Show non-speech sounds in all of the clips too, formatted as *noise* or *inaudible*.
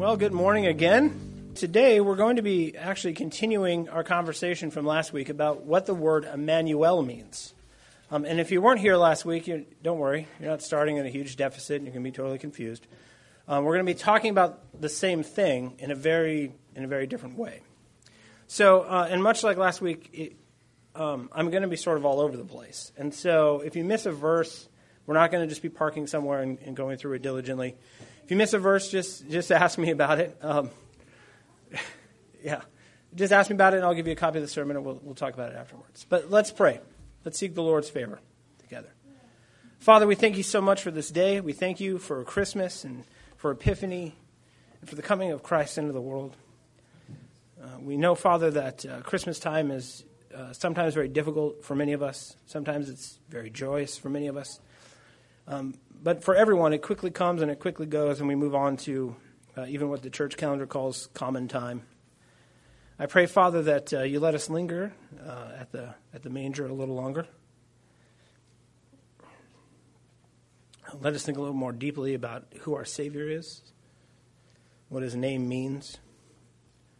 Well, good morning again. Today we're going to be actually continuing our conversation from last week about what the word Emmanuel means. Um, and if you weren't here last week, you, don't worry, you're not starting in a huge deficit and you're going to be totally confused. Um, we're going to be talking about the same thing in a very, in a very different way. So, uh, and much like last week, it, um, I'm going to be sort of all over the place. And so if you miss a verse, we're not going to just be parking somewhere and, and going through it diligently. If you miss a verse, just just ask me about it. Um, *laughs* yeah, just ask me about it, and I'll give you a copy of the sermon, and we'll we'll talk about it afterwards. But let's pray. Let's seek the Lord's favor together. Father, we thank you so much for this day. We thank you for Christmas and for Epiphany and for the coming of Christ into the world. Uh, we know, Father, that uh, Christmas time is uh, sometimes very difficult for many of us. Sometimes it's very joyous for many of us. Um, but for everyone, it quickly comes and it quickly goes, and we move on to uh, even what the church calendar calls common time. I pray, Father, that uh, you let us linger uh, at the at the manger a little longer. Let us think a little more deeply about who our Savior is, what His name means,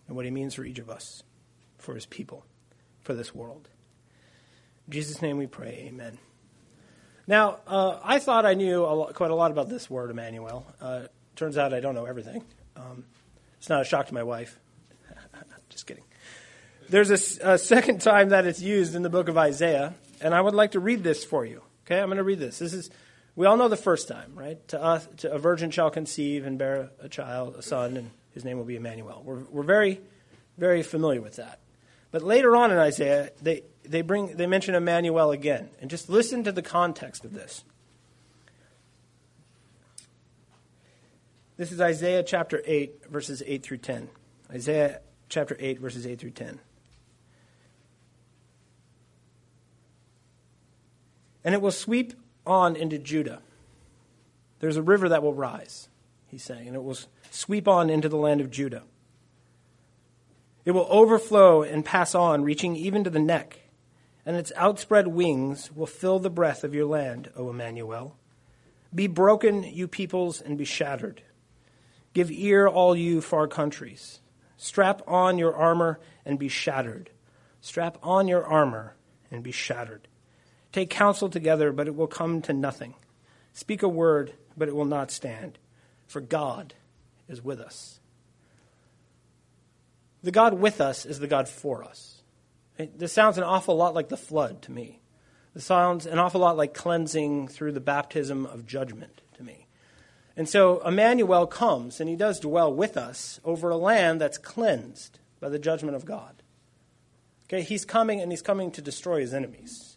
and what He means for each of us, for His people, for this world. In Jesus' name we pray. Amen. Now, uh, I thought I knew a lot, quite a lot about this word, Emmanuel. Uh, turns out I don't know everything. Um, it's not a shock to my wife. *laughs* Just kidding. There's a, a, second time that it's used in the book of Isaiah, and I would like to read this for you. Okay, I'm going to read this. This is we all know the first time, right? To us, to a virgin shall conceive and bear a child, a son, and his name will be Emmanuel. We're, we're very, very familiar with that. But later on in Isaiah, they, they, bring, they mention Emmanuel again. And just listen to the context of this. This is Isaiah chapter 8, verses 8 through 10. Isaiah chapter 8, verses 8 through 10. And it will sweep on into Judah. There's a river that will rise, he's saying, and it will sweep on into the land of Judah. It will overflow and pass on, reaching even to the neck, and its outspread wings will fill the breath of your land, O Emmanuel. Be broken, you peoples, and be shattered. Give ear, all you far countries. Strap on your armor and be shattered. Strap on your armor and be shattered. Take counsel together, but it will come to nothing. Speak a word, but it will not stand. For God is with us. The God with us is the God for us. This sounds an awful lot like the flood to me. This sounds an awful lot like cleansing through the baptism of judgment to me. And so Emmanuel comes and he does dwell with us over a land that's cleansed by the judgment of God. Okay, he's coming and he's coming to destroy his enemies.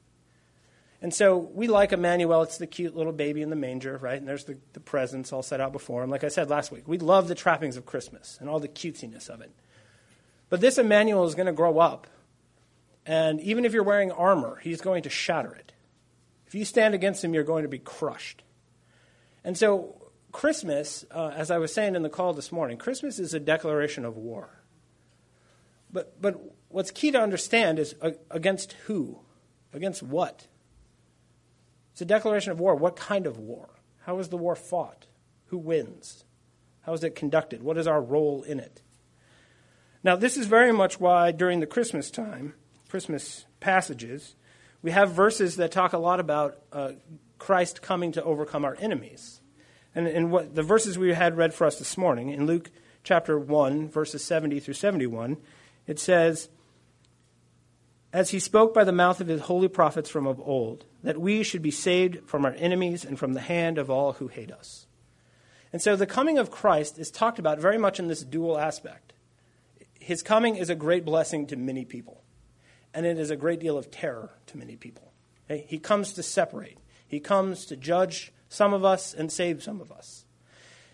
And so we like Emmanuel. It's the cute little baby in the manger, right? And there's the, the presents all set out before him. Like I said last week, we love the trappings of Christmas and all the cutesiness of it. But this Emmanuel is going to grow up. And even if you're wearing armor, he's going to shatter it. If you stand against him, you're going to be crushed. And so, Christmas, uh, as I was saying in the call this morning, Christmas is a declaration of war. But, but what's key to understand is uh, against who? Against what? It's a declaration of war. What kind of war? How is the war fought? Who wins? How is it conducted? What is our role in it? Now, this is very much why during the Christmas time, Christmas passages, we have verses that talk a lot about uh, Christ coming to overcome our enemies. And, and what the verses we had read for us this morning, in Luke chapter 1, verses 70 through 71, it says, As he spoke by the mouth of his holy prophets from of old, that we should be saved from our enemies and from the hand of all who hate us. And so the coming of Christ is talked about very much in this dual aspect his coming is a great blessing to many people, and it is a great deal of terror to many people. Okay? He comes to separate, he comes to judge some of us and save some of us.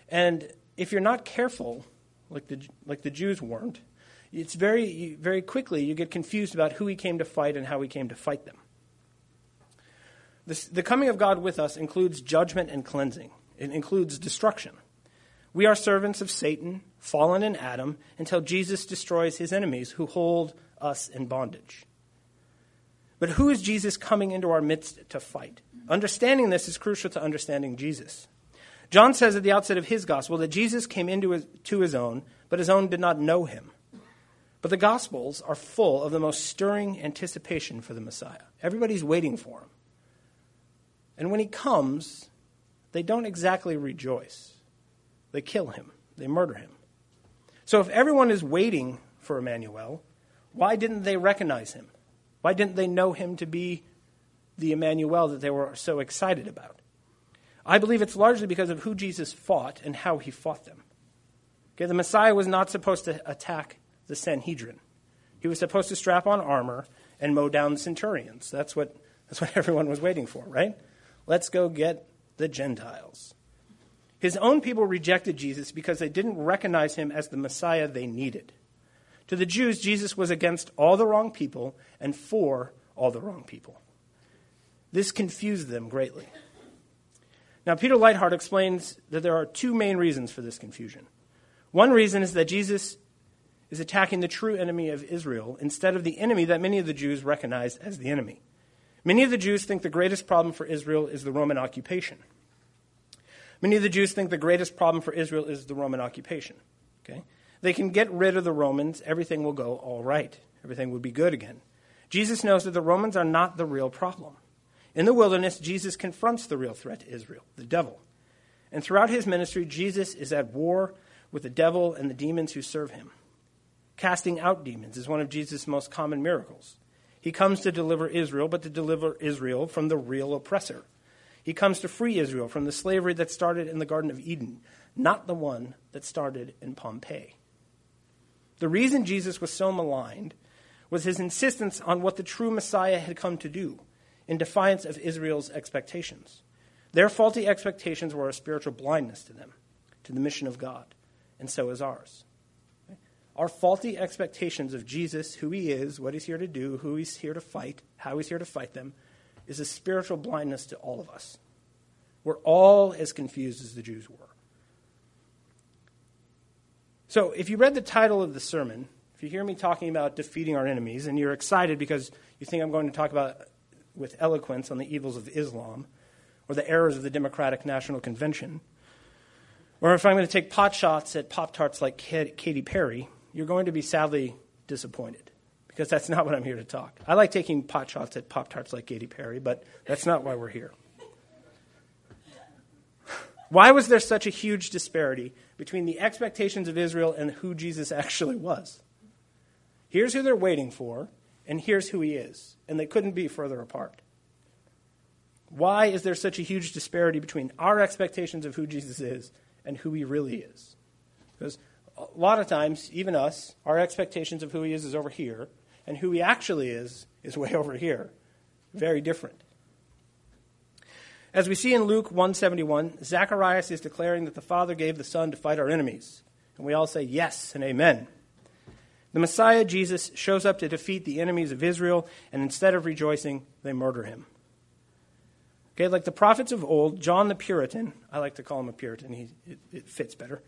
And if you're not careful, like the, like the Jews weren't, it's very, very quickly you get confused about who he came to fight and how he came to fight them. This, the coming of God with us includes judgment and cleansing, it includes destruction. We are servants of Satan, fallen in Adam, until Jesus destroys his enemies who hold us in bondage. But who is Jesus coming into our midst to fight? Understanding this is crucial to understanding Jesus. John says at the outset of his gospel that Jesus came into his, to his own, but his own did not know him. But the gospels are full of the most stirring anticipation for the Messiah. Everybody's waiting for him. And when he comes, they don't exactly rejoice. They kill him, they murder him. So if everyone is waiting for Emmanuel, why didn't they recognize him? Why didn't they know him to be the Emmanuel that they were so excited about? I believe it's largely because of who Jesus fought and how he fought them. Okay, the Messiah was not supposed to attack the Sanhedrin. He was supposed to strap on armor and mow down centurions. That's what, that's what *laughs* everyone was waiting for, right? Let's go get the Gentiles. His own people rejected Jesus because they didn't recognize him as the Messiah they needed. To the Jews, Jesus was against all the wrong people and for all the wrong people. This confused them greatly. Now, Peter Leithart explains that there are two main reasons for this confusion. One reason is that Jesus is attacking the true enemy of Israel instead of the enemy that many of the Jews recognize as the enemy. Many of the Jews think the greatest problem for Israel is the Roman occupation. Many of the Jews think the greatest problem for Israel is the Roman occupation. Okay? They can get rid of the Romans, everything will go all right. Everything will be good again. Jesus knows that the Romans are not the real problem. In the wilderness, Jesus confronts the real threat to Israel, the devil. And throughout his ministry, Jesus is at war with the devil and the demons who serve him. Casting out demons is one of Jesus' most common miracles. He comes to deliver Israel, but to deliver Israel from the real oppressor. He comes to free Israel from the slavery that started in the Garden of Eden, not the one that started in Pompeii. The reason Jesus was so maligned was his insistence on what the true Messiah had come to do, in defiance of Israel's expectations. Their faulty expectations were a spiritual blindness to them, to the mission of God, and so is ours. Our faulty expectations of Jesus, who he is, what he's here to do, who he's here to fight, how he's here to fight them, is a spiritual blindness to all of us. We're all as confused as the Jews were. So, if you read the title of the sermon, if you hear me talking about defeating our enemies, and you're excited because you think I'm going to talk about with eloquence on the evils of Islam or the errors of the Democratic National Convention, or if I'm going to take pot shots at Pop Tarts like Katy Perry, you're going to be sadly disappointed because that's not what I'm here to talk. I like taking pot shots at Pop Tarts like Katy Perry, but that's not why we're here. Why was there such a huge disparity between the expectations of Israel and who Jesus *laughs* actually was? Here's who they're waiting for, and here's who he is, and they couldn't be further apart. Why is there such a huge disparity between our expectations of who Jesus is and who he really is? Because a lot of times, even us, our expectations of who he is is over here, and who he actually is is *laughs* way over here. Very different. As we see in Luke 171, Zacharias is declaring that the Father gave the Son to fight our enemies. And we all say yes and amen. The Messiah, Jesus, shows up to defeat the enemies of Israel, and instead of rejoicing, they murder him. Okay, like the prophets of old, John the Puritan, I like to call him a Puritan, he, it, it fits better,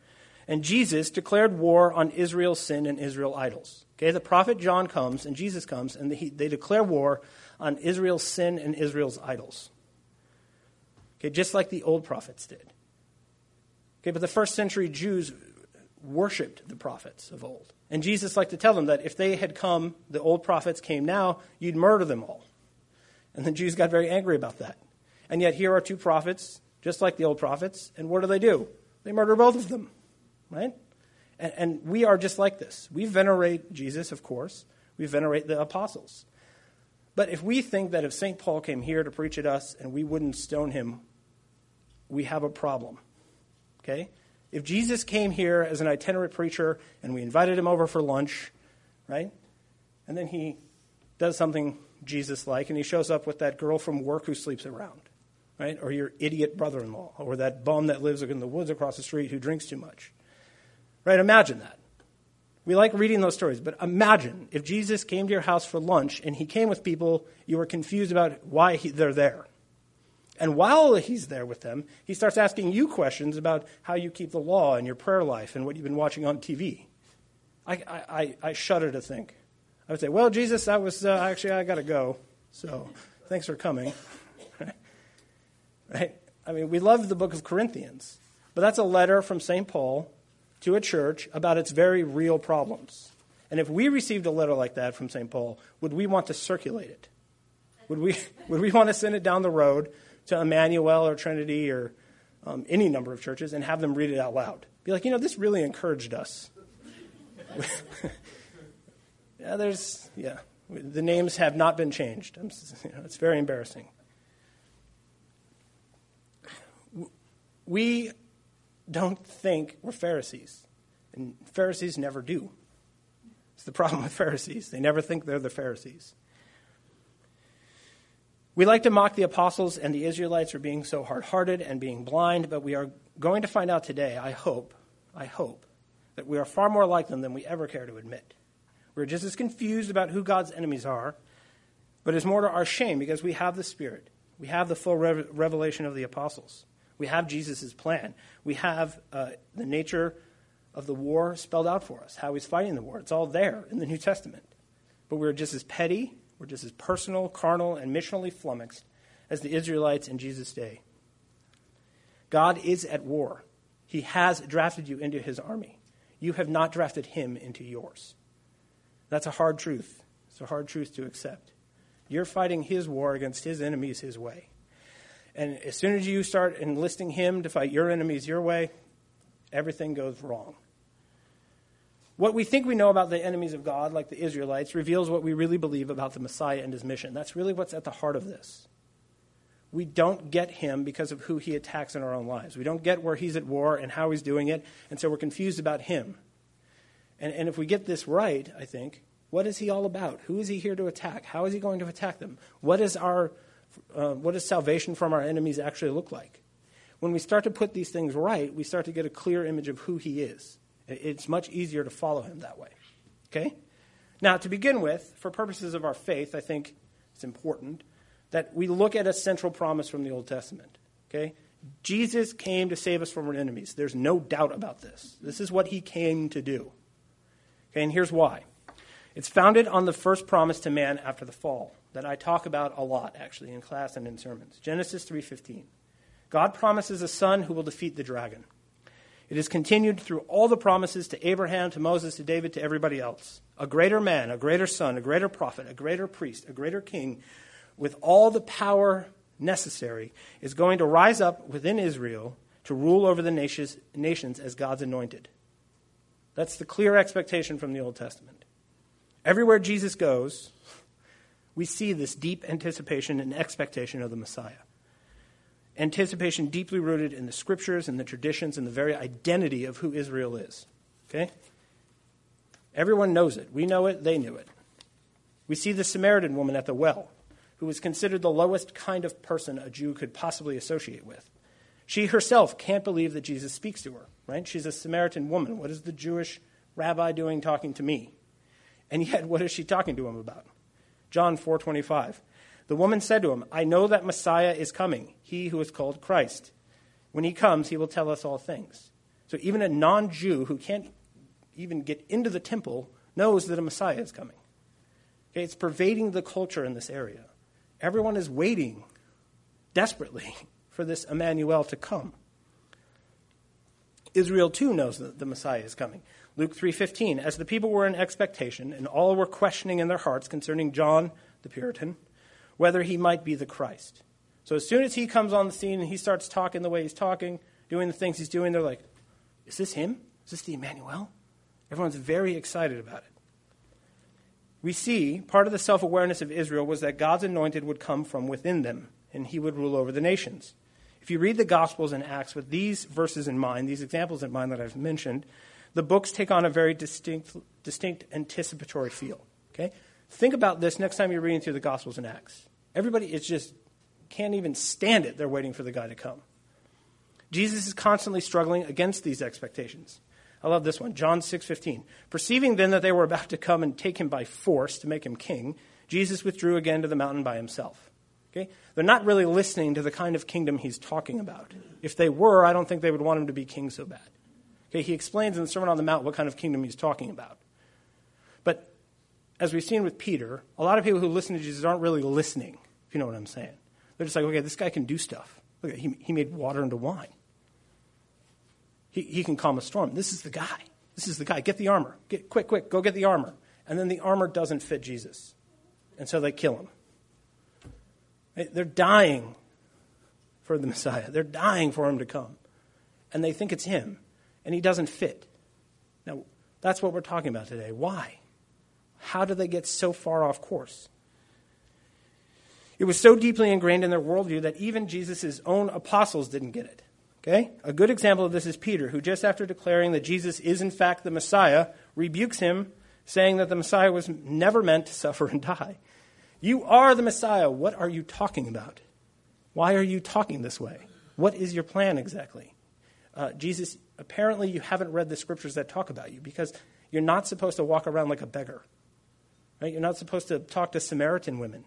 and Jesus declared war on Israel's sin and Israel idols. Okay, the prophet John comes and Jesus comes and they, they declare war on Israel's sin and Israel's idols. Okay, just like the old prophets did. Okay, but the first century Jews worshipped the prophets of old. And Jesus liked to tell them that if they had come, the old prophets came now, you'd murder them all. And the Jews got very angry about that. And yet here are two prophets, just like the old prophets, and what do they do? They murder both of them, right? And, and we are just like this. We venerate Jesus, of course. We venerate the apostles. But if we think that if St. Paul came here to preach at us and we wouldn't stone him, we have a problem. Okay? If Jesus came here as an itinerant preacher and we invited him over for lunch, right? And then he does something Jesus like and he shows up with that girl from work who sleeps around, right? Or your idiot brother in law, or that bum that lives in the woods across the street who drinks too much. Right? Imagine that. We like reading those stories, but imagine if Jesus came to your house for lunch and he came with people you were confused about why he, they're there. And while he's there with them, he starts asking you questions about how you keep the law and your prayer life and what you've been watching on TV. I, I, I shudder to think. I would say, well, Jesus, that was uh, actually, I got to go. So thanks for coming. *laughs* right? I mean, we love the book of Corinthians. But that's a letter from St. Paul to a church about its very real problems. And if we received a letter like that from St. Paul, would we want to circulate it? Would we, *laughs* would we want to send it down the road to Emmanuel or Trinity or um, any number of churches and have them read it out loud? Be like, you know, this really encouraged us. *laughs* yeah, there's, yeah. The names have not been changed. You know, it's very embarrassing. We don't think we're Pharisees, and Pharisees never do. It's the problem with Pharisees. They never think they're the Pharisees. We like to mock the apostles and the Israelites for being so hard hearted and being blind, but we are going to find out today, I hope, I hope, that we are far more like them than we ever care to admit. We're just as confused about who God's enemies are, but it's more to our shame because we have the Spirit. We have the full revelation of the apostles. We have Jesus' plan. We have uh, the nature of the war spelled out for us, how he's fighting the war. It's all there in the New Testament. But we're just as petty, we're just as personal, carnal, and missionally flummoxed as the Israelites in Jesus' day. God is at war. He has drafted you into his army. You have not drafted him into yours. That's a hard truth. It's a hard truth to accept. You're fighting his war against his enemies his way. And as soon as you start enlisting him to fight your enemies your way, everything goes wrong. What we think we know about the enemies of God, like the Israelites, reveals what we really believe about the Messiah and his mission. That's really what's at the heart of this. We don't get him because of who he attacks in our own lives. We don't get where he's at war and how he's doing it, and so we're confused about him. And, and if we get this right, I think, what is he all about? Who is he here to attack? How is he going to attack them? What is our uh, what does salvation from our enemies actually look like? When we start to put these things right, we start to get a clear image of who he is. It's much easier to follow him that way. Okay? Now, to begin with, for purposes of our faith, I think it's important that we look at a central promise from the Old Testament. Okay? Jesus came to save us from our enemies. There's no doubt about this. This is what he came to do. Okay, and here's why. It's founded on the first promise to man after the fall that I talk about a lot actually in class and in sermons. Genesis 3:15. God promises a son who will defeat the dragon. It is continued through all the promises to Abraham, to Moses, to David, to everybody else. A greater man, a greater son, a greater prophet, a greater priest, a greater king with all the power necessary is going to rise up within Israel to rule over the nations, nations as God's anointed. That's the clear expectation from the Old Testament. Everywhere Jesus goes, we see this deep anticipation and expectation of the Messiah. Anticipation deeply rooted in the scriptures and the traditions and the very identity of who Israel is. Okay? Everyone knows it. We know it, they knew it. We see the Samaritan woman at the well, who was considered the lowest kind of person a Jew could possibly associate with. She herself can't believe that Jesus speaks to her, right? She's a Samaritan woman. What is the Jewish rabbi doing talking to me? And yet, *laughs* what is she talking to him about? John 4:25. The woman said to him, "I know that Messiah is coming, he who is called Christ. When he comes, he will tell us all things." So even a non-Jew who can't even get into the temple knows that a Messiah is coming. Okay, it's pervading the culture in this area. Everyone is waiting desperately *laughs* for this Emmanuel to come. Israel too knows that the Messiah is coming. Luke 3:15 As the people were in expectation and all were questioning in their hearts concerning John the Puritan whether he might be the Christ. So as soon as he comes on the scene and he starts talking the way he's talking, doing the things he's doing, they're like, "Is this him? Is this the Emmanuel?" Everyone's very excited about it. We see part of the self-awareness of Israel was that God's anointed would come from within them and he would rule over the nations. If you read the Gospels and Acts with these verses in mind, these examples in mind that I've mentioned, the books take on a very distinct, distinct anticipatory feel. Okay? Think about this next time you're reading through the Gospels and Acts. Everybody is just can't even stand it. They're waiting for the guy to come. Jesus is constantly struggling against these expectations. I love this one. John 6:15. Perceiving then that they were about to come and take him by force to make him king, Jesus withdrew again to the mountain by himself. Okay? They're not really listening to the kind of kingdom he's talking about. If they were, I don't think they would want him to be king so bad. Okay, he explains in the Sermon on the Mount what kind of kingdom he's talking about. But as we've seen with Peter, a lot of people who listen to Jesus aren't really listening, if you know what I'm saying. They're just like, okay, this guy can do stuff. Look, he, he made water into wine. He, he can calm a storm. This is the guy. This is the guy. Get the armor. Get, quick, quick, go get the armor. And then the armor doesn't fit Jesus. And so they kill him. They're dying for the Messiah. They're dying for him to come. And they think it's him. And he doesn't fit. Now, that's what we're talking about today. Why? How do they get so far off course? It was so deeply ingrained in their worldview that even Jesus' own apostles didn't get it. Okay? A good example of this is Peter, who just after declaring that Jesus is in fact the Messiah, rebukes him, saying that the Messiah was never meant to suffer and die. You are the Messiah. What are you talking about? Why are you talking this way? What is your plan exactly? Uh, Jesus, apparently you haven't read the scriptures that talk about you because you're not supposed to walk around like a beggar. Right? You're not supposed to talk to Samaritan women.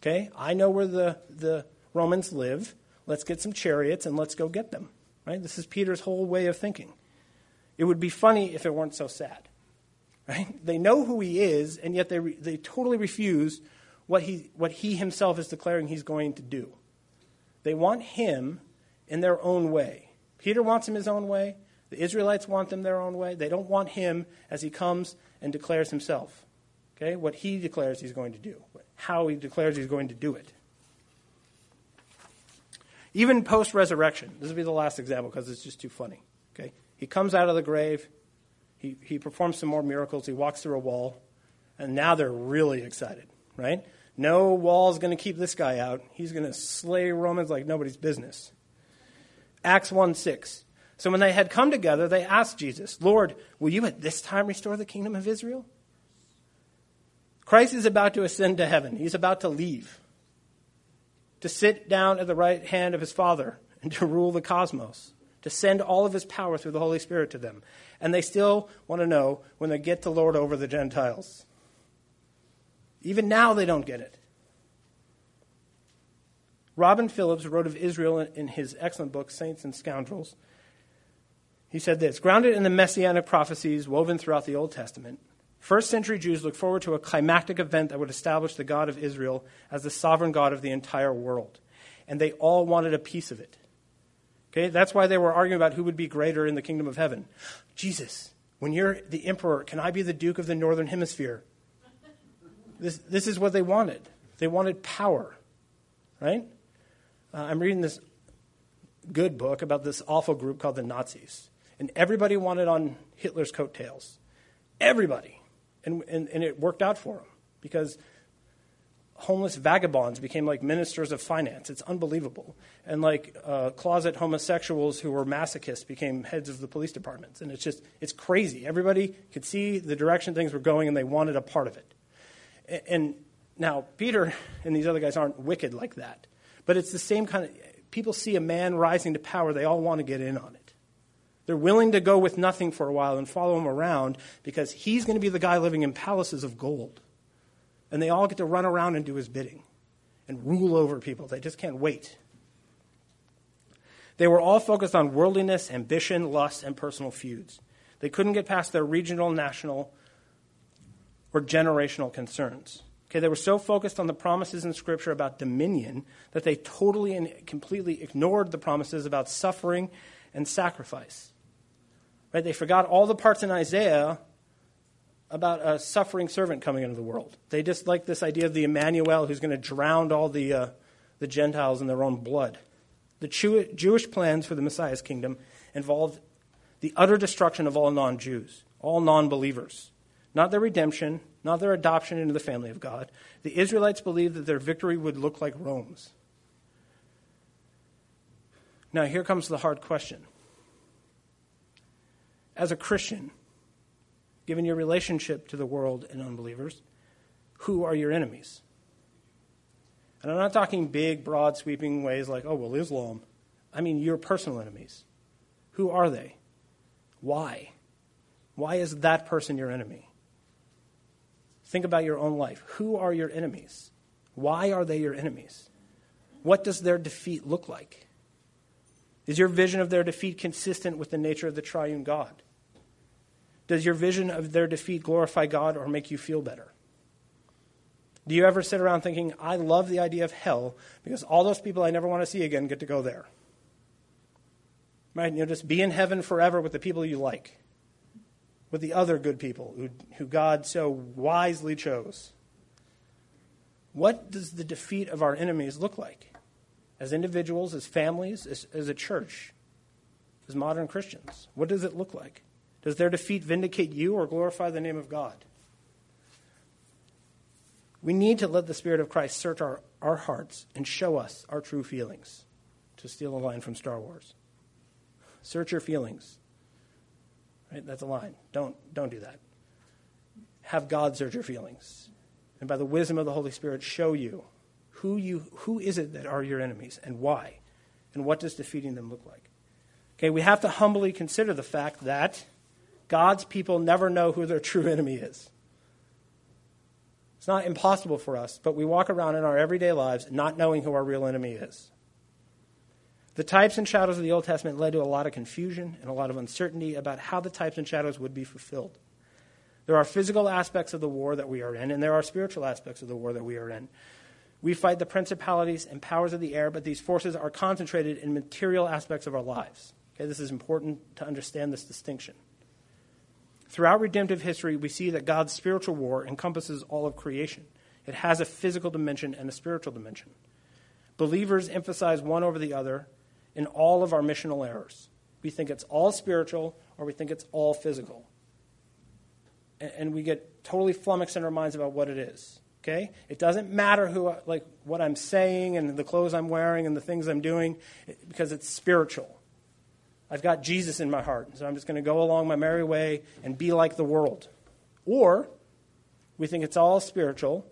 Okay? I know where the, the Romans live. Let's get some chariots and let's go get them. Right? This is Peter's whole way of thinking. It would be funny if it weren't so sad. Right? They know who he is, and yet they, re- they totally refuse what he, what he himself is declaring he's going to do. They want him in their own way. Peter wants him his own way. The Israelites want them their own way. They don't want him as he comes and declares himself. Okay? What he declares he's going to do, how he declares he's going to do it. Even post resurrection, this will be the last example because it's just too funny. Okay? He comes out of the grave, he, he performs some more miracles, he walks through a wall, and now they're really excited, right? No wall's going to keep this guy out. He's going to slay Romans like nobody's business. Acts 1 6. So when they had come together, they asked Jesus, Lord, will you at this time restore the kingdom of Israel? Christ is about to ascend to heaven. He's about to leave, to sit down at the right hand of his Father and to rule the cosmos, to send all of his power through the Holy Spirit to them. And they still want to know when they get to lord over the Gentiles. Even now, they don't get it. Robin Phillips wrote of Israel in his excellent book, Saints and Scoundrels. He said this Grounded in the messianic prophecies woven throughout the Old Testament, First century Jews looked forward to a climactic event that would establish the God of Israel as the sovereign God of the entire world. And they all wanted a piece of it. Okay, that's why they were arguing about who would be greater in the kingdom of heaven. Jesus, when you're the emperor, can I be the duke of the northern hemisphere? This, this is what they wanted. They wanted power, right? Uh, I'm reading this good book about this awful group called the Nazis. And everybody wanted on Hitler's coattails. Everybody. And, and, and it worked out for them because homeless vagabonds became like ministers of finance. It's unbelievable. And like uh, closet homosexuals who were masochists became heads of the police departments. And it's just, it's crazy. Everybody could see the direction things were going and they wanted a part of it. And, and now, Peter and these other guys aren't wicked like that. But it's the same kind of, people see a man rising to power, they all want to get in on it. They're willing to go with nothing for a while and follow him around because he's going to be the guy living in palaces of gold. And they all get to run around and do his bidding and rule over people. They just can't wait. They were all focused on worldliness, ambition, lust, and personal feuds. They couldn't get past their regional, national, or generational concerns. Okay, they were so focused on the promises in Scripture about dominion that they totally and completely ignored the promises about suffering and sacrifice. Right? They forgot all the parts in Isaiah about a suffering servant coming into the world. They just like this idea of the Emmanuel who's going to drown all the, uh, the Gentiles in their own blood. The Jewish plans for the Messiah's kingdom involved the utter destruction of all non Jews, all non believers. Not their redemption, not their adoption into the family of God. The Israelites believed that their victory would look like Rome's. Now, here comes the hard question as a Christian, given your relationship to the world and unbelievers, who are your enemies? And I'm not talking big, broad, sweeping ways like, oh, well, Islam. I mean your personal enemies. Who are they? Why? Why is that person your enemy? Think about your own life. Who are your enemies? Why are they your enemies? What does their defeat look like? Is your vision of their defeat consistent with the nature of the triune God? Does your vision of their defeat glorify God or make you feel better? Do you ever sit around thinking, I love the idea of hell because all those people I never want to see again get to go there? Right? You know, just be in heaven forever with the people you like, with the other good people who, who God so wisely chose. What does the defeat of our enemies look like? As individuals, as families, as, as a church, as modern Christians? What does it look like? Does their defeat vindicate you or glorify the name of God? We need to let the Spirit of Christ search our, our hearts and show us our true feelings, to steal a line from Star Wars. Search your feelings. Right? That's a line. Don't, don't do that. Have God search your feelings. And by the wisdom of the Holy Spirit, show you who, you who is it that are your enemies and why. And what does defeating them look like? Okay, we have to humbly consider the fact that God's people never know who their true enemy is. It's not impossible for us, but we walk around in our everyday lives not knowing who our real enemy is. The types and shadows of the Old Testament led to a lot of confusion and a lot of uncertainty about how the types and shadows would be fulfilled. There are physical aspects of the war that we are in, and there are spiritual aspects of the war that we are in. We fight the principalities and powers of the air, but these forces are concentrated in material aspects of our lives. Okay, this is important to understand this distinction. Throughout redemptive history, we see that God's spiritual war encompasses all of creation. It has a physical dimension and a spiritual dimension. Believers emphasize one over the other in all of our missional errors. We think it's all spiritual or we think it's all physical. And we get totally flummoxed in our minds about what it is. Okay? It doesn't matter who, like, what I'm saying and the clothes I'm wearing and the things I'm doing because it's spiritual. I've got Jesus in my heart, so I'm just going to go along my merry way and be like the world. Or we think it's all spiritual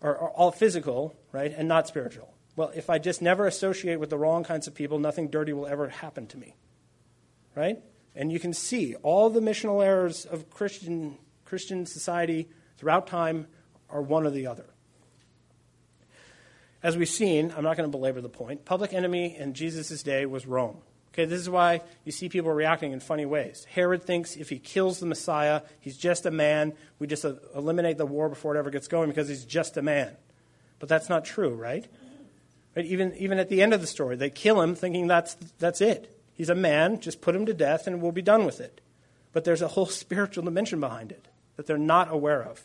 or, or all physical, right, and not spiritual. Well, if I just never associate with the wrong kinds of people, nothing dirty will ever happen to me. Right? And you can see all the missional errors of Christian, Christian society throughout time are one or the other. As we've seen, I'm not going to belabor the point, public enemy in Jesus' day was Rome. Okay, this is why you see people reacting in funny ways. Herod thinks if he kills the Messiah, he's just a man. We just eliminate the war before it ever gets going because he's just a man. But that's not true, right? right? Even, even at the end of the story, they kill him thinking that's, that's it. He's a man, just put him to death and we'll be done with it. But there's a whole *laughs* spiritual dimension behind it that they're not aware of.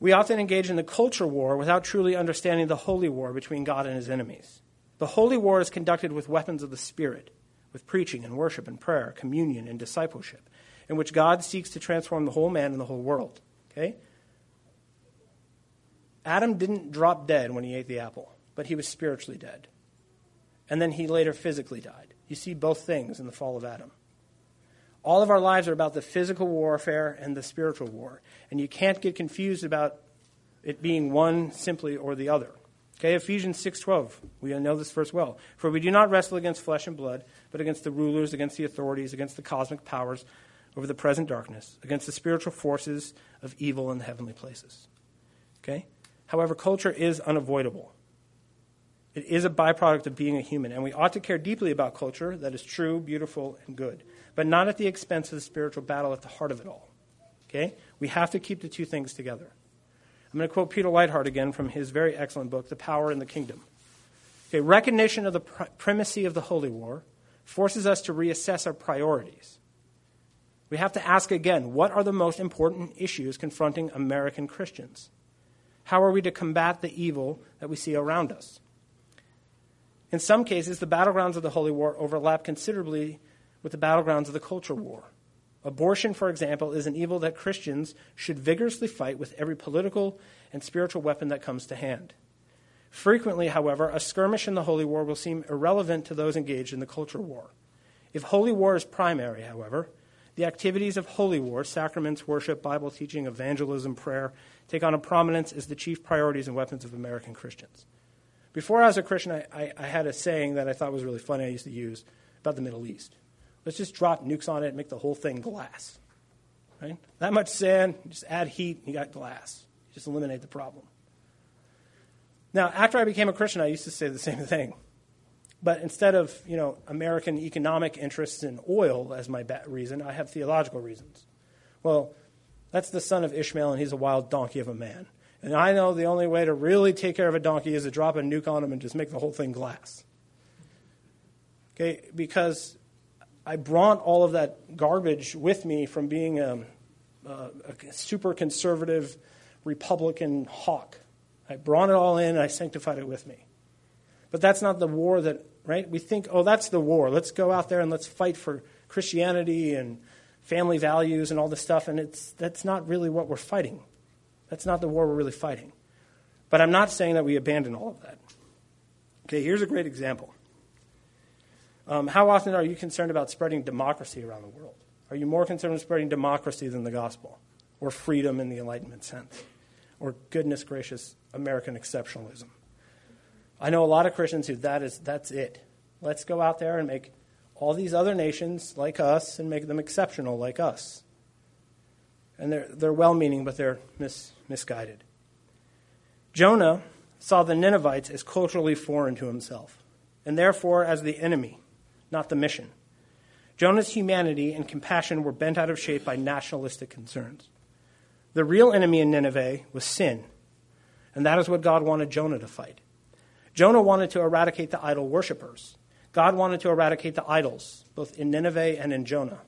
We often engage in the culture war without truly understanding the holy war between God and his enemies. The holy war is conducted with weapons of the Spirit, with preaching and worship and prayer, communion and discipleship, in which God seeks to transform the whole man and the whole world. Okay? Adam didn't drop dead when he ate the apple, but he was spiritually dead. And then he later physically died. You see both things in the fall of Adam. All of our lives are about the physical warfare and the spiritual war. And you can't get confused about it being one simply or the other. Okay, Ephesians 6:12. We know this verse well. For we do not wrestle against flesh and blood, but against the rulers, against the authorities, against the cosmic powers over the present darkness, against the spiritual forces of evil in the heavenly places. Okay? However, culture is unavoidable. It is a byproduct of being a human, and we ought to care deeply about culture that is true, beautiful, and good, but not at the expense of the spiritual battle at the heart of it all. Okay? We have to keep the two things together. I'm going to quote Peter Leithart again from his very excellent book, The Power and the Kingdom. Okay, recognition of the primacy of the Holy War forces us to reassess our priorities. We have to ask again what are the most important issues confronting American Christians? How are we to combat the evil that we see around us? In some cases, the battlegrounds of the Holy War overlap considerably with the battlegrounds of the culture war. Abortion, for example, is an evil that Christians should vigorously fight with every political and spiritual weapon that comes to hand. Frequently, however, a skirmish in the holy war will seem irrelevant to those engaged in the culture war. If holy war is primary, however, the activities of holy war, sacraments, worship, Bible teaching, evangelism, prayer, take on a prominence as the chief priorities and weapons of American Christians. Before I was a Christian, I, I, I had a saying that I thought was really funny I used to use about the Middle East. Let's just drop nukes on it and make the whole thing glass. Right? That much sand, just add heat, and you got glass. You just eliminate the problem. Now, after I became a Christian, I used to say the same *laughs* thing. But instead of, you know, American economic interests in oil as my reason, I have theological reasons. Well, that's the son of Ishmael, and he's a wild donkey of a man. And I know the only way to really take care of a donkey is to drop a nuke on him and just make the whole thing glass. Okay, because I brought all of that garbage with me from being um, uh, a, a, a super conservative Republican hawk. I brought it all in and I sanctified it with me. But that's not the war that, right? We think, oh, that's the war. Let's go out there and let's fight for Christianity and family values and all this stuff. And it's, that's not really what we're fighting. That's not the war we're really fighting. But I'm not saying that we abandon all of that. Okay, here's a great example. Um, how often are you concerned about spreading democracy around the world? Are you more concerned with spreading democracy than the gospel or freedom in the Enlightenment sense or goodness gracious American exceptionalism? I know a lot of Christians who that is that's it. Let's go out there and make all these other nations like us and make them exceptional like us. And they're, they're well meaning, but they're mis, misguided. Jonah saw the Ninevites as culturally foreign to himself, and therefore as the enemy, not the mission. Jonah's humanity and compassion were bent out of shape by nationalistic concerns. The real enemy in Nineveh was sin, and that is what God wanted Jonah to fight. Jonah wanted to eradicate the idol worshippers. God wanted to eradicate the idols, both in Nineveh and in Jonah.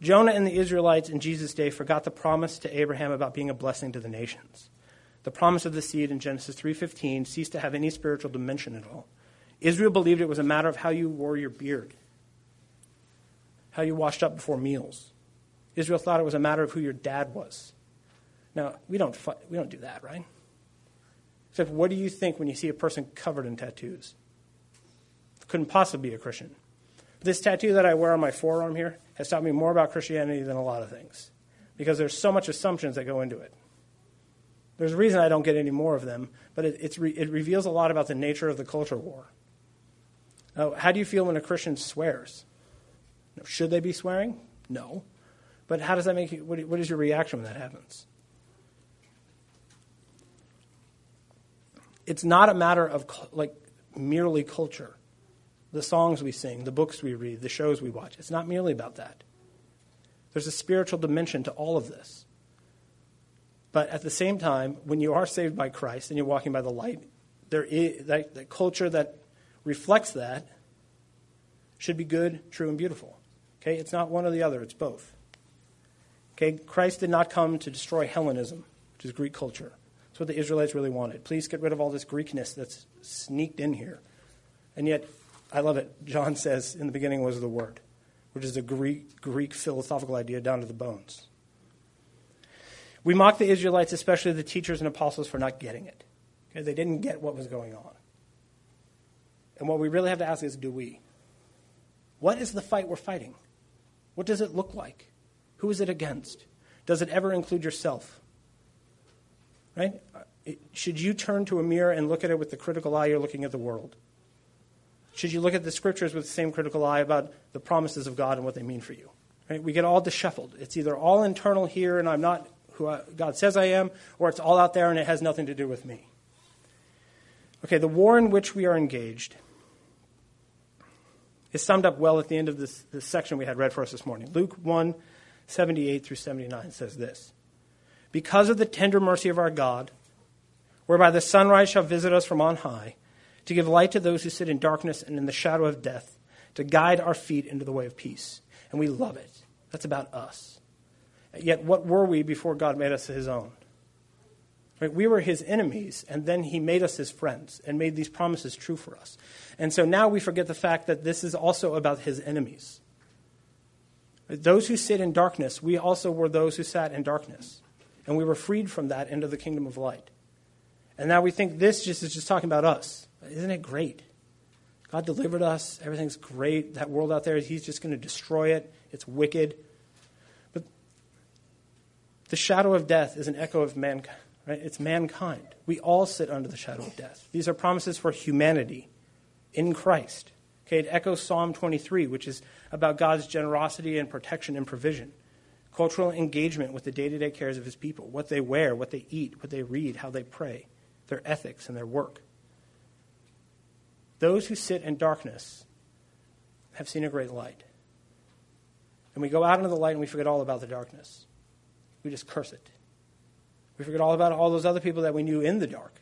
Jonah and the Israelites in Jesus' day forgot the promise to Abraham about being a blessing to the nations. The promise of the seed in Genesis 3:15 ceased to have any spiritual dimension at all. Israel believed it was a matter of how you wore your beard, how you washed up before meals. Israel thought it was a matter of who your dad was. Now, we don't, we don't do that, right? Except, what do you think when you see a person covered in tattoos? Couldn't possibly be a Christian. This tattoo that I wear on my forearm here has taught me more about Christianity than a lot of things because there's so much assumptions that go into it. There's a reason I don't get any more of them, but it, re- it reveals a lot about the nature of the culture war. Now, how do you feel when a Christian swears? Should they be swearing? No. But how does that make you, what, what is your reaction when that happens? It's not a matter of like merely culture the songs we sing, the books we read, the shows we watch. It's not merely about that. There's a spiritual dimension to all of this. But at the same time, when you are saved by Christ and you're walking by the light, there is that, that culture that reflects that should be good, true, and beautiful. Okay, it's not one or the other; it's both. Okay, Christ did not come to destroy Hellenism, which is Greek culture. That's what the Israelites really wanted. Please get rid of all this Greekness that's sneaked in here. And yet, I love it. John *laughs* says in the beginning was the Word, which is a Greek, Greek philosophical idea down to the bones. We mock the Israelites, especially the teachers and apostles, for not getting it. Okay? They didn't get what was going on. And what we really have to ask is do we? What is the fight we're fighting? What does it look like? Who is it against? Does it ever include yourself? Right? Uh, should you turn to a mirror and look at it with the critical eye you're looking at the world? Should you look at the scriptures with the same critical eye about the promises of God and what they mean for you? Right? We get all disheveled. It's either all internal here and I'm not who I, God says I am, or it's all out there and it has nothing to do with me. Okay, the war in which we are engaged is summed up well at the end of this, this section we had read for us this morning. Luke 1 78 through 79 says this Because of the tender mercy of our God, whereby the sunrise shall visit us from on high, to give light to those who sit in darkness and in the shadow of death, to guide our feet into the way of peace. And we love it. That's about us. Yet, what were we before God made us his own? Right? We were his enemies, and then he made us his friends and made these promises true for us. And so now we forget the fact that this is also about his enemies. Those who sit in darkness, we also were those who sat in darkness. And we were freed from that into the kingdom of light. And now we think this just is just talking about us. Isn't it great? God delivered us. Everything's great. That world out there, He's just going to destroy it. It's wicked. But the shadow of death is an echo of mankind, right? It's mankind. We all sit under the shadow of death. These are promises for humanity in Christ. Okay, it echoes Psalm 23, which is about God's generosity and protection and provision. Cultural engagement with the day to day cares of his people, what they wear, what they eat, what they read, how they pray, their ethics and their work. Those who sit in darkness have seen a great light. And we go out into the light and we forget all about the darkness. We just curse it. We forget all about all those other people that we knew in the dark.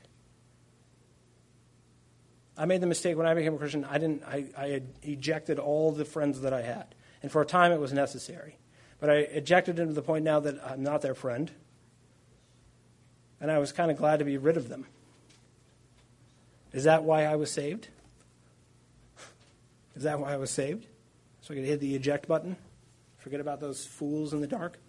I made the mistake when I became a Christian. I didn't. I, I had ejected all the friends that I had, and for a time it was necessary. But I ejected them to the point now that I'm not their friend, and I was kind of glad to be rid of them. Is that why I was saved? Is that why I was saved? So I could hit the eject button? Forget about those fools in the dark?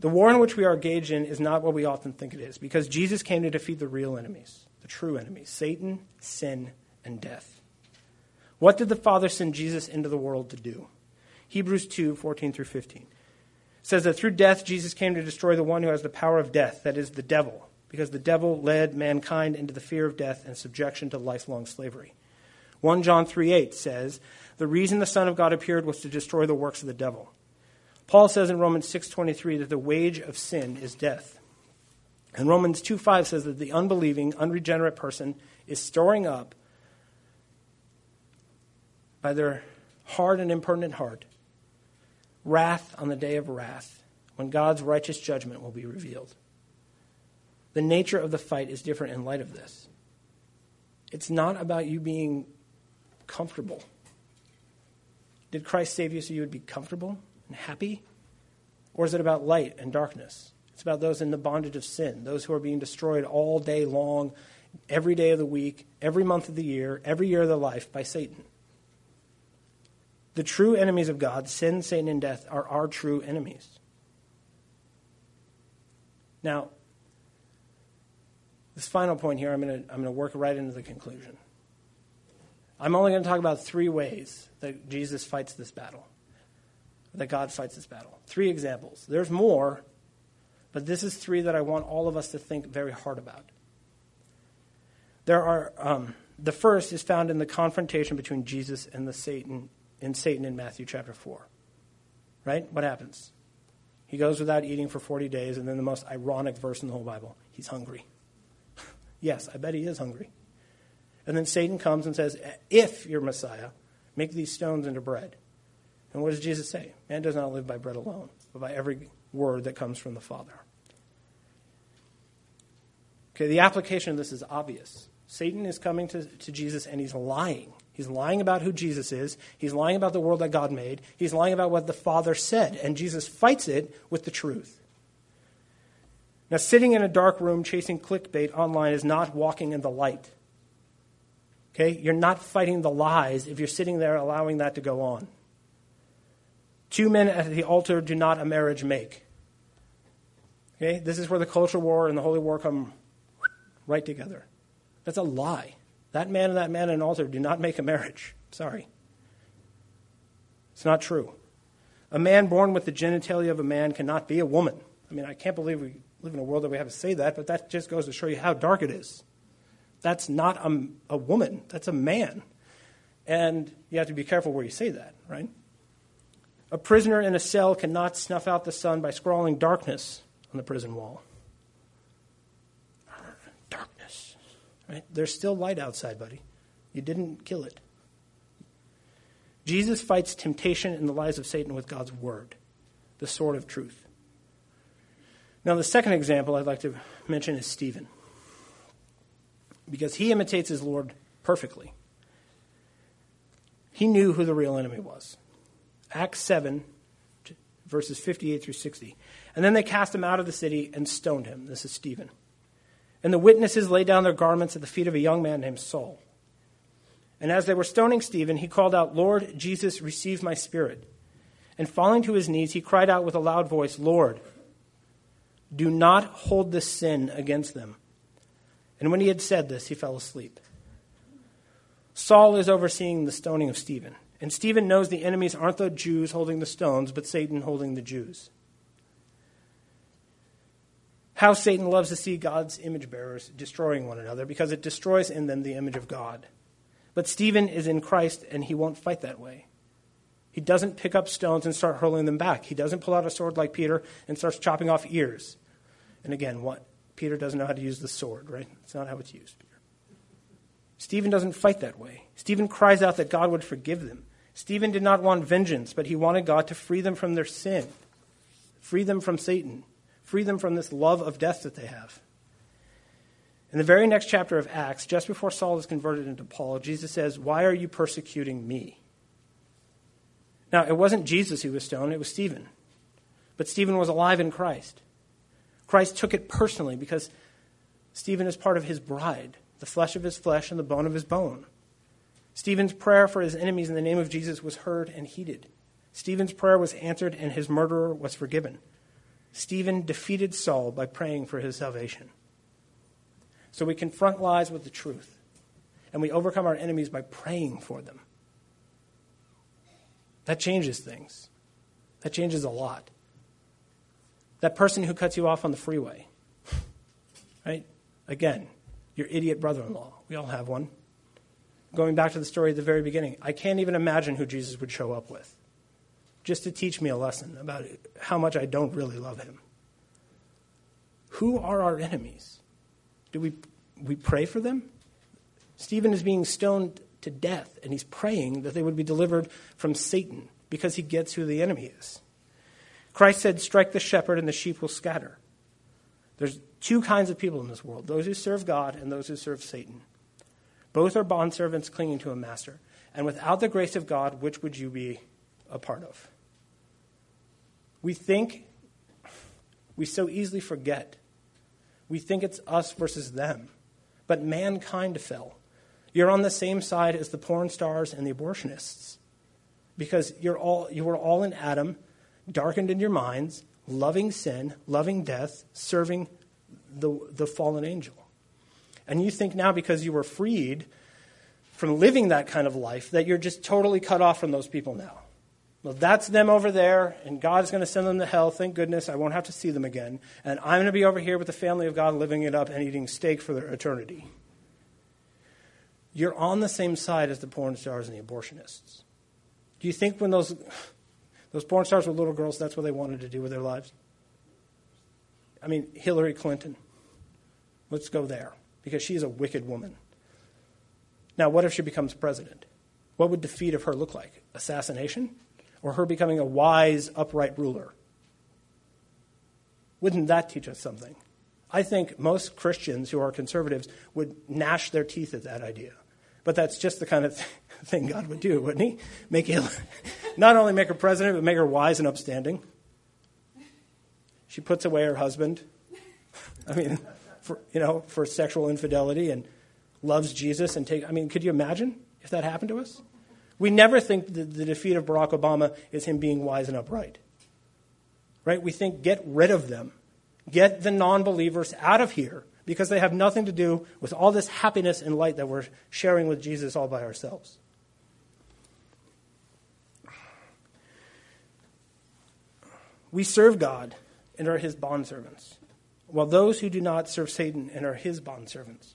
The war in which we are engaged in is not what we often think it is, because Jesus came to defeat the real enemies, the true enemies Satan, sin, and death. What did the Father send Jesus into the world to do? Hebrews 2 14 through 15 says that through death, Jesus came to destroy the one who has the power of death, that is, the devil, because the devil led mankind into the fear of death and subjection to lifelong slavery. 1 John 3 8 says, The reason the Son of God appeared was to destroy the works of the devil. Paul says in Romans 6:23 that the wage of sin is death. And Romans 2:5 says that the unbelieving, unregenerate person is storing up by their hard and impertinent heart wrath on the day of wrath when God's righteous judgment will be revealed. The nature of the fight is different in light of this. It's not about you being comfortable. Did Christ save you so you would be comfortable and happy? Or is it about light and darkness? It's about those in the bondage of sin, those who are being destroyed all day long, every day of the week, every month of the year, every year of their life by Satan. The true enemies of God, sin, Satan, and death, are our true enemies. Now, this final point here, I'm going to I'm going to work right into the conclusion. I'm only going to talk about three ways that Jesus fights this battle, that God fights this battle. Three examples. There's more, but this is three that I want all of us to think very hard about. There are um, the first is found in the confrontation between Jesus and the Satan in Satan in Matthew chapter 4. Right? What happens? He goes without eating for 40 days, and then the most ironic verse in the whole Bible he's hungry. *laughs* yes, I bet he is hungry. And then Satan comes and says, If you're Messiah, make these stones into bread. And what does Jesus say? Man does not live by bread alone, but by every word that comes from the Father. Okay, the application of this is obvious. Satan is coming to, to Jesus and he's lying. He's lying about who Jesus is. He's lying about the world that God made. He's lying about what the Father said. And Jesus fights it with the truth. Now, sitting in a dark room chasing clickbait online is not walking in the light. Okay? You're not fighting the lies if you're sitting there allowing that to go on. Two men at the altar do not a marriage make. Okay? This is where the culture war and the holy war come right together. That's a lie. That man and that man at an altar do not make a marriage. Sorry. It's not true. A man born with the genitalia of a man cannot be a woman. I mean, I can't believe we live in a world that we have to say that, but that just goes to show you how dark it is. That's not a, a woman, that's a man. And you have to be careful where you say that, right? A prisoner in a cell cannot snuff out the sun by scrawling darkness on the prison wall. Darkness. Right? There's still light outside, buddy. You didn't kill it. Jesus fights temptation and the lies of Satan with God's word, the sword of truth. Now, the second example I'd like to mention is Stephen, because he imitates his Lord perfectly. He knew who the real enemy was. Acts 7, verses 58 through 60. And then they cast him out of the city and stoned him. This is Stephen. And the witnesses laid down their garments at the feet of a young man named Saul. And as they were stoning Stephen, he called out, Lord Jesus, receive my spirit. And falling to his knees, he cried out with a loud voice, Lord, do not hold this sin against them. And when he had said this, he fell asleep. Saul is overseeing the stoning of Stephen. And Stephen knows the enemies aren't the Jews holding the stones, but Satan holding the Jews how Satan loves to see God's image bearers destroying one another because it destroys in them the image of God. But Stephen is in Christ and he won't fight that way. He doesn't pick up stones and start hurling them back. He doesn't pull out a sword like Peter and starts chopping off ears. And again, what? Peter doesn't know how to use the sword, right? It's not how it's used. Stephen doesn't fight that way. Stephen cries out that God would forgive them. Stephen did not want vengeance, but he wanted God to free them from their sin, free them from Satan free them from this love of death that they have. In the very next chapter of Acts, just before Saul is converted into Paul, Jesus says, Why are you persecuting me? Now, it wasn't Jesus who was stoned, it was Stephen. But Stephen was alive in Christ. Christ took it personally because Stephen is part of his bride, the flesh of his flesh and the bone of his bone. Stephen's prayer for his enemies in the name of Jesus was heard and heeded. Stephen's prayer was answered and his murderer was forgiven. Stephen defeated Saul by praying for his salvation. So we confront lies with the truth, and we overcome our enemies by praying for them. That changes things. That changes a lot. That person who cuts you off on the freeway, *laughs* right? Again, your idiot brother in law. We all have one. Going back to the story at the very beginning, I can't even imagine who Jesus would show up with just to teach me a lesson about how much I don't really love him. Who are our enemies? Do we, we pray for them? Stephen is being stoned to death, and he's praying that they would be delivered from Satan because he gets who the enemy is. Christ said, Strike the shepherd, and the sheep will scatter. There's two kinds of people in this world those who serve God and those who serve Satan. Both are bondservants clinging to a master. And without the grace of God, which would you be a part of? We think, we so easily forget. We think it's us versus them. But mankind fell. You're on the same side as the porn stars and the abortionists. Because you're all, you were all in Adam, darkened in your minds, loving sin, loving death, serving the, the fallen angel. And you think now because you were freed from living that kind of life that you're just totally cut off from those people now. Well, that's them over there, and God's going to send them to hell. Thank goodness I won't have to see them again. And I'm going to be over here with the family of God living it up and eating steak for their eternity. You're on the same side as the porn stars and the abortionists. Do you think when those, those porn stars were little girls, that's what they wanted to do with their lives? I mean, Hillary Clinton. Let's go there, because she is a wicked woman. Now, what if she becomes president? What would defeat of her look like? Assassination? Or her becoming a wise, upright ruler? Wouldn't that teach us something? I think most Christians who are conservatives would gnash their teeth at that idea. But that's just the kind of *laughs* thing God would do, wouldn't He? Make it, *laughs* not only make her president, but make her wise and upstanding. She puts away her husband. *laughs* I mean, for, you know, for sexual infidelity and loves Jesus and take. I mean, could you imagine if that happened to us? We never think the, the defeat of Barack Obama is him being wise and upright. Right? We think get rid of them, get the non believers out of here because they have nothing to do with all this happiness and light that we're sharing with Jesus all by ourselves. We serve God and are his bondservants, while those who do not serve Satan and are his bondservants.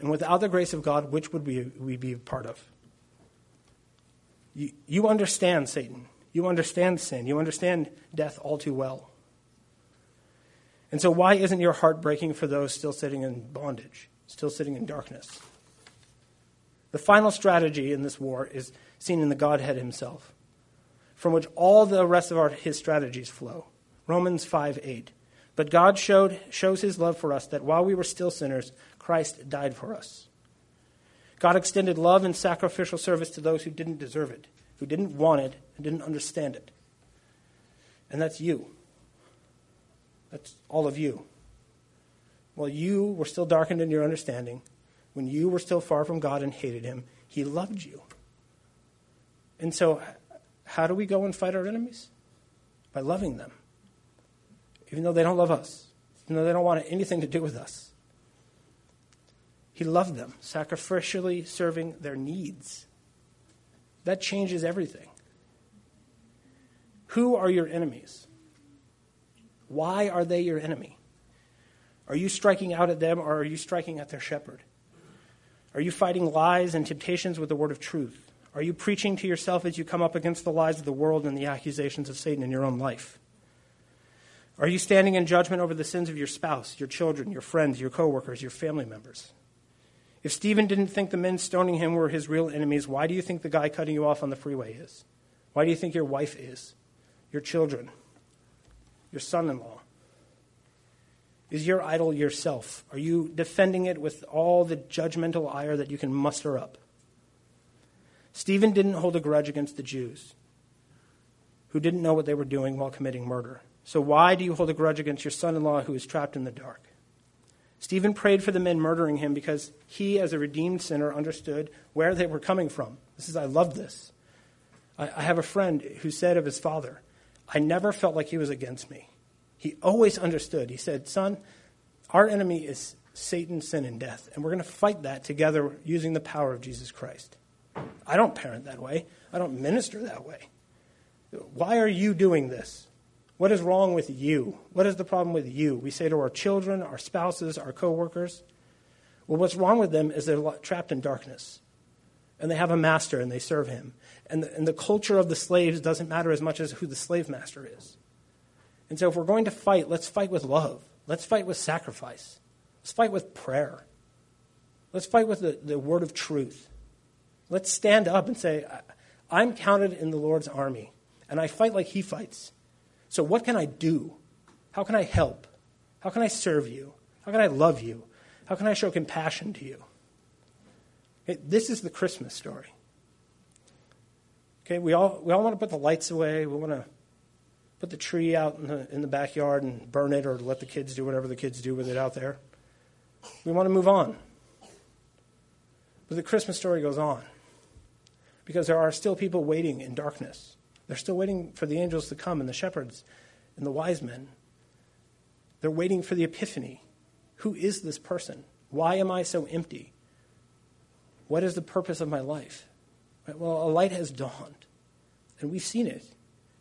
And without the grace of God, which would we, we be part of? You, you understand Satan. You understand sin. You understand death all too well. And so, why isn't your heart breaking for those still sitting in bondage, still sitting in darkness? The final strategy in this war is seen in the Godhead himself, from which all the rest of our, his strategies flow. Romans 5 8. But God showed, shows his love for us that while we were still sinners, Christ died for us. God extended love and sacrificial service to those who didn't deserve it, who didn't want it, and didn't understand it. And that's you. That's all of you. While you were still darkened in your understanding, when you were still far from God and hated Him, He loved you. And so, how do we go and fight our enemies? By loving them, even though they don't love us, even though they don't want anything to do with us. He loved them, sacrificially serving their needs. That changes everything. Who are your enemies? Why are they your enemy? Are you striking out at them or are you striking at their shepherd? Are you fighting lies and temptations with the word of truth? Are you preaching to yourself as you come up against the lies of the world and the accusations of Satan in your own life? Are you standing in judgment over the sins of your spouse, your children, your friends, your coworkers, your family members? If Stephen didn't think the men stoning him were his real enemies, why do you think the guy cutting you off on the freeway is? Why do you think your wife is? Your children? your son in law. Is your idol yourself? Are you defending it with all the judgmental ire that you can muster up? Stephen didn't hold a grudge against the Jews who didn't know what they were doing while committing murder. So why do you hold a grudge against your son in law who is trapped in the dark? Stephen prayed for the men murdering him because he, as a redeemed sinner, understood where they were coming from. This is, I love this. I, I have a friend who said of his father, I never felt like he was against me. He always understood. He said, Son, our enemy is Satan, sin, and death, and we're going to fight that together using the power of Jesus Christ. I don't parent that way, I don't minister that way. Why are you doing this? What is wrong with you? What is the problem with you? We say to our children, our spouses, our coworkers. Well, what's wrong with them is they're trapped in darkness. And they have a master and they serve him. And the, and the culture of the slaves doesn't matter as much as who the slave master is. And so if we're going to fight, let's fight with love. Let's fight with sacrifice. Let's fight with prayer. Let's fight with the, the word of truth. Let's stand up and say, I'm counted in the Lord's army, and I fight like he fights. So, what can I do? How can I help? How can I serve you? How can I love you? How can I show compassion to you? Okay, this is the Christmas story. Okay, we all, we all want to put the lights away. We want to put the tree out in the, in the backyard and burn it or let the kids do whatever the kids do with it out there. We want to move on. But the Christmas story goes on because there are still people waiting in darkness. They're still waiting for the angels to come and the shepherds and the wise men. They're waiting for the epiphany. Who is this person? Why am I so empty? What is the purpose of my life? Well, a light has dawned, and we've seen it.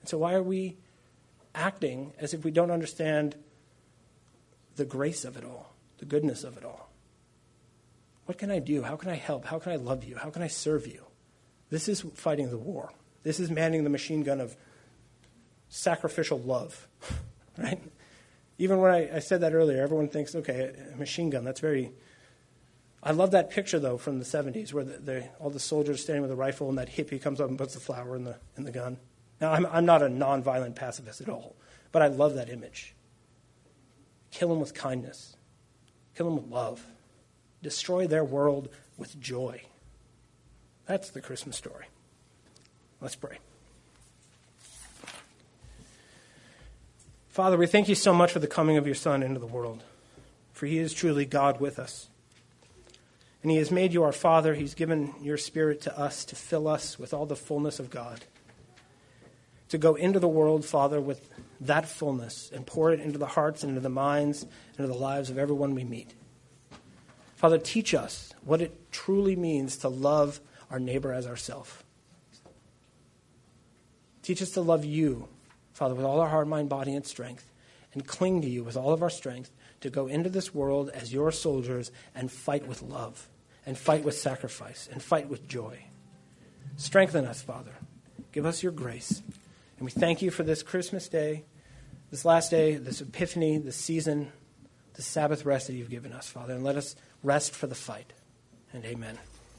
And so, why are we acting as if we don't understand the grace of it all, the goodness of it all? What can I do? How can I help? How can I love you? How can I serve you? This is fighting the war. This is manning the machine gun of sacrificial love, *laughs* right? Even when I, I, said that earlier, everyone thinks, okay, a machine gun, that's very. I love that picture, though, from the 70s, where the, the, all the soldiers standing with a rifle and that hippie comes up and puts the flower in the, in the gun. Now, I'm, I'm not a nonviolent pacifist at all, but I love that image. Kill them with kindness, kill them with love, destroy their world with joy. That's the Christmas story. Let's pray. Father, we thank you so much for the coming of your Son into the world, for he is truly God with us. And he has made you our Father. He's given your Spirit to us to fill us with all the fullness of God. To go into the world, Father, with that fullness and pour it into the hearts, and into the minds, and into the lives of everyone we meet. Father, teach us what it truly means to love our neighbor as ourself. Teach us to love you, Father, with all our heart, mind, body, and strength, and cling to you with all of our strength to go into this world as your soldiers and fight with love, and fight with sacrifice, and fight with joy. Strengthen us, Father. Give us your grace. And we thank you for this Christmas day, this last day, this epiphany, this season, the Sabbath rest that you've given us, Father. And let us rest for the fight. And amen.